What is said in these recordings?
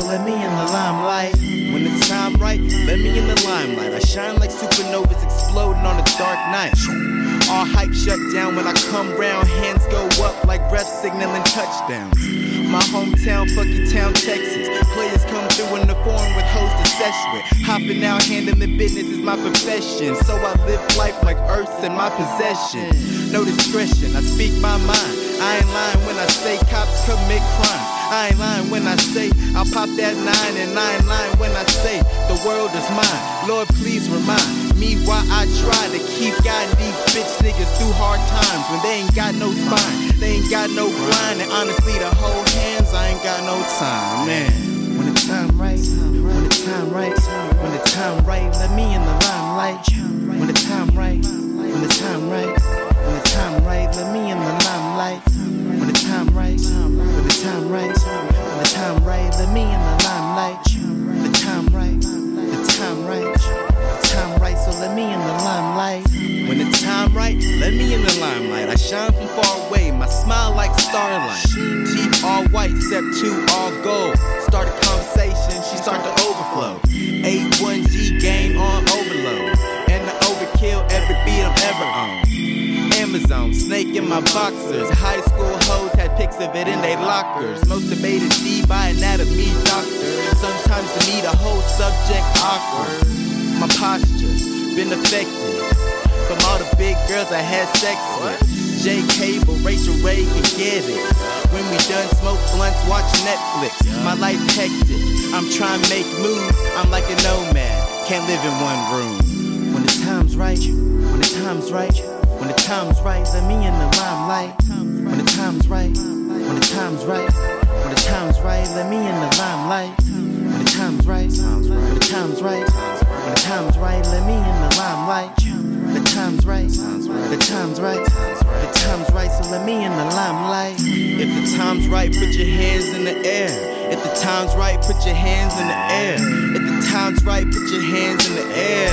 so let me in the limelight. When the time right, let me in the limelight. I shine like supernovas exploding on a dark night. All hype shut down when I come round, hands go up like refs signaling touchdowns. My hometown, fucking town, Texas. Players come through in the form with hoes to sesh with. Hopping out, handling the business is my profession. So I live life like Earth's in my possession. No discretion, I speak my mind. I ain't lying when I say cops commit crimes. I ain't lying when I say I'll pop that nine, and I ain't lying when I say the world is mine. Lord, please remind me why I try to keep guiding these bitch niggas through hard times when they ain't got no spine, they ain't got no grind, and honestly, the whole hands, I ain't got no time, man. When the time right, when the time right, when the time right, let me shine from far away, my smile like starlight. Teeth all white, except two all gold. Start a conversation, she start to overflow. A1G game on overload. And the overkill every beat I'm ever on. Amazon, snake in my boxers. High school hoes had pics of it in their lockers. Most debated D by anatomy doctor. Sometimes to me the whole subject awkward. My posture been affected from all the big girls I had sex with. JK, but Rachael Ray can get it. When we done smoke blunts, watch Netflix. My life hectic. I'm trying to make moves. I'm like a nomad. Can't live in one room. When the time's right, when the time's right, when the time's right, let me in the limelight. When the time's right, when the time's right, when the time's right, let me in the limelight. When the time's right, when the time's right, when the time's right, let me in the limelight. The time's right, the time's right, so let me in the limelight. If the time's right, put your hands in the air. If the time's right, put your hands in the air. If the time's right, put your hands in the air.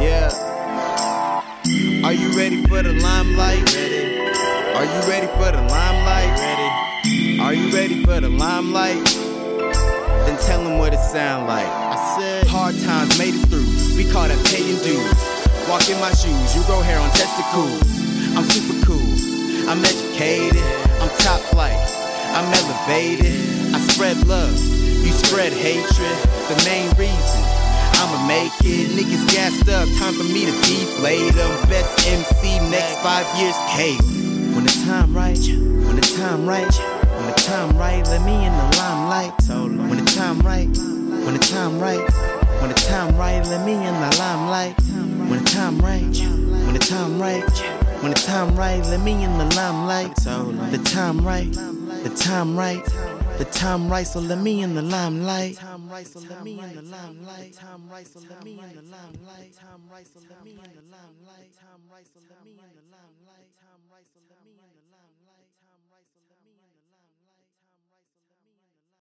Yeah. Are you ready for the limelight? Are you ready for the limelight? Are you ready for the limelight? Then tell them what it sound like. I said, hard times made it through. We call that paying dues. Walk in my shoes, you grow hair on testicles. I'm super cool. I'm educated. I'm top flight. I'm elevated. I spread love. You spread hatred. The main reason. I'ma make it. Niggas gassed up. Time for me to deflate them. Best MC next five years, Caleb. When the time right, when the time right, when the time right, let me in the limelight. When the time right, when the time right, when the time right, let me in the limelight. When the time right, when the time right, when the time right, let me in the limelight. The time right, the time right, the time right, so let me in the limelight.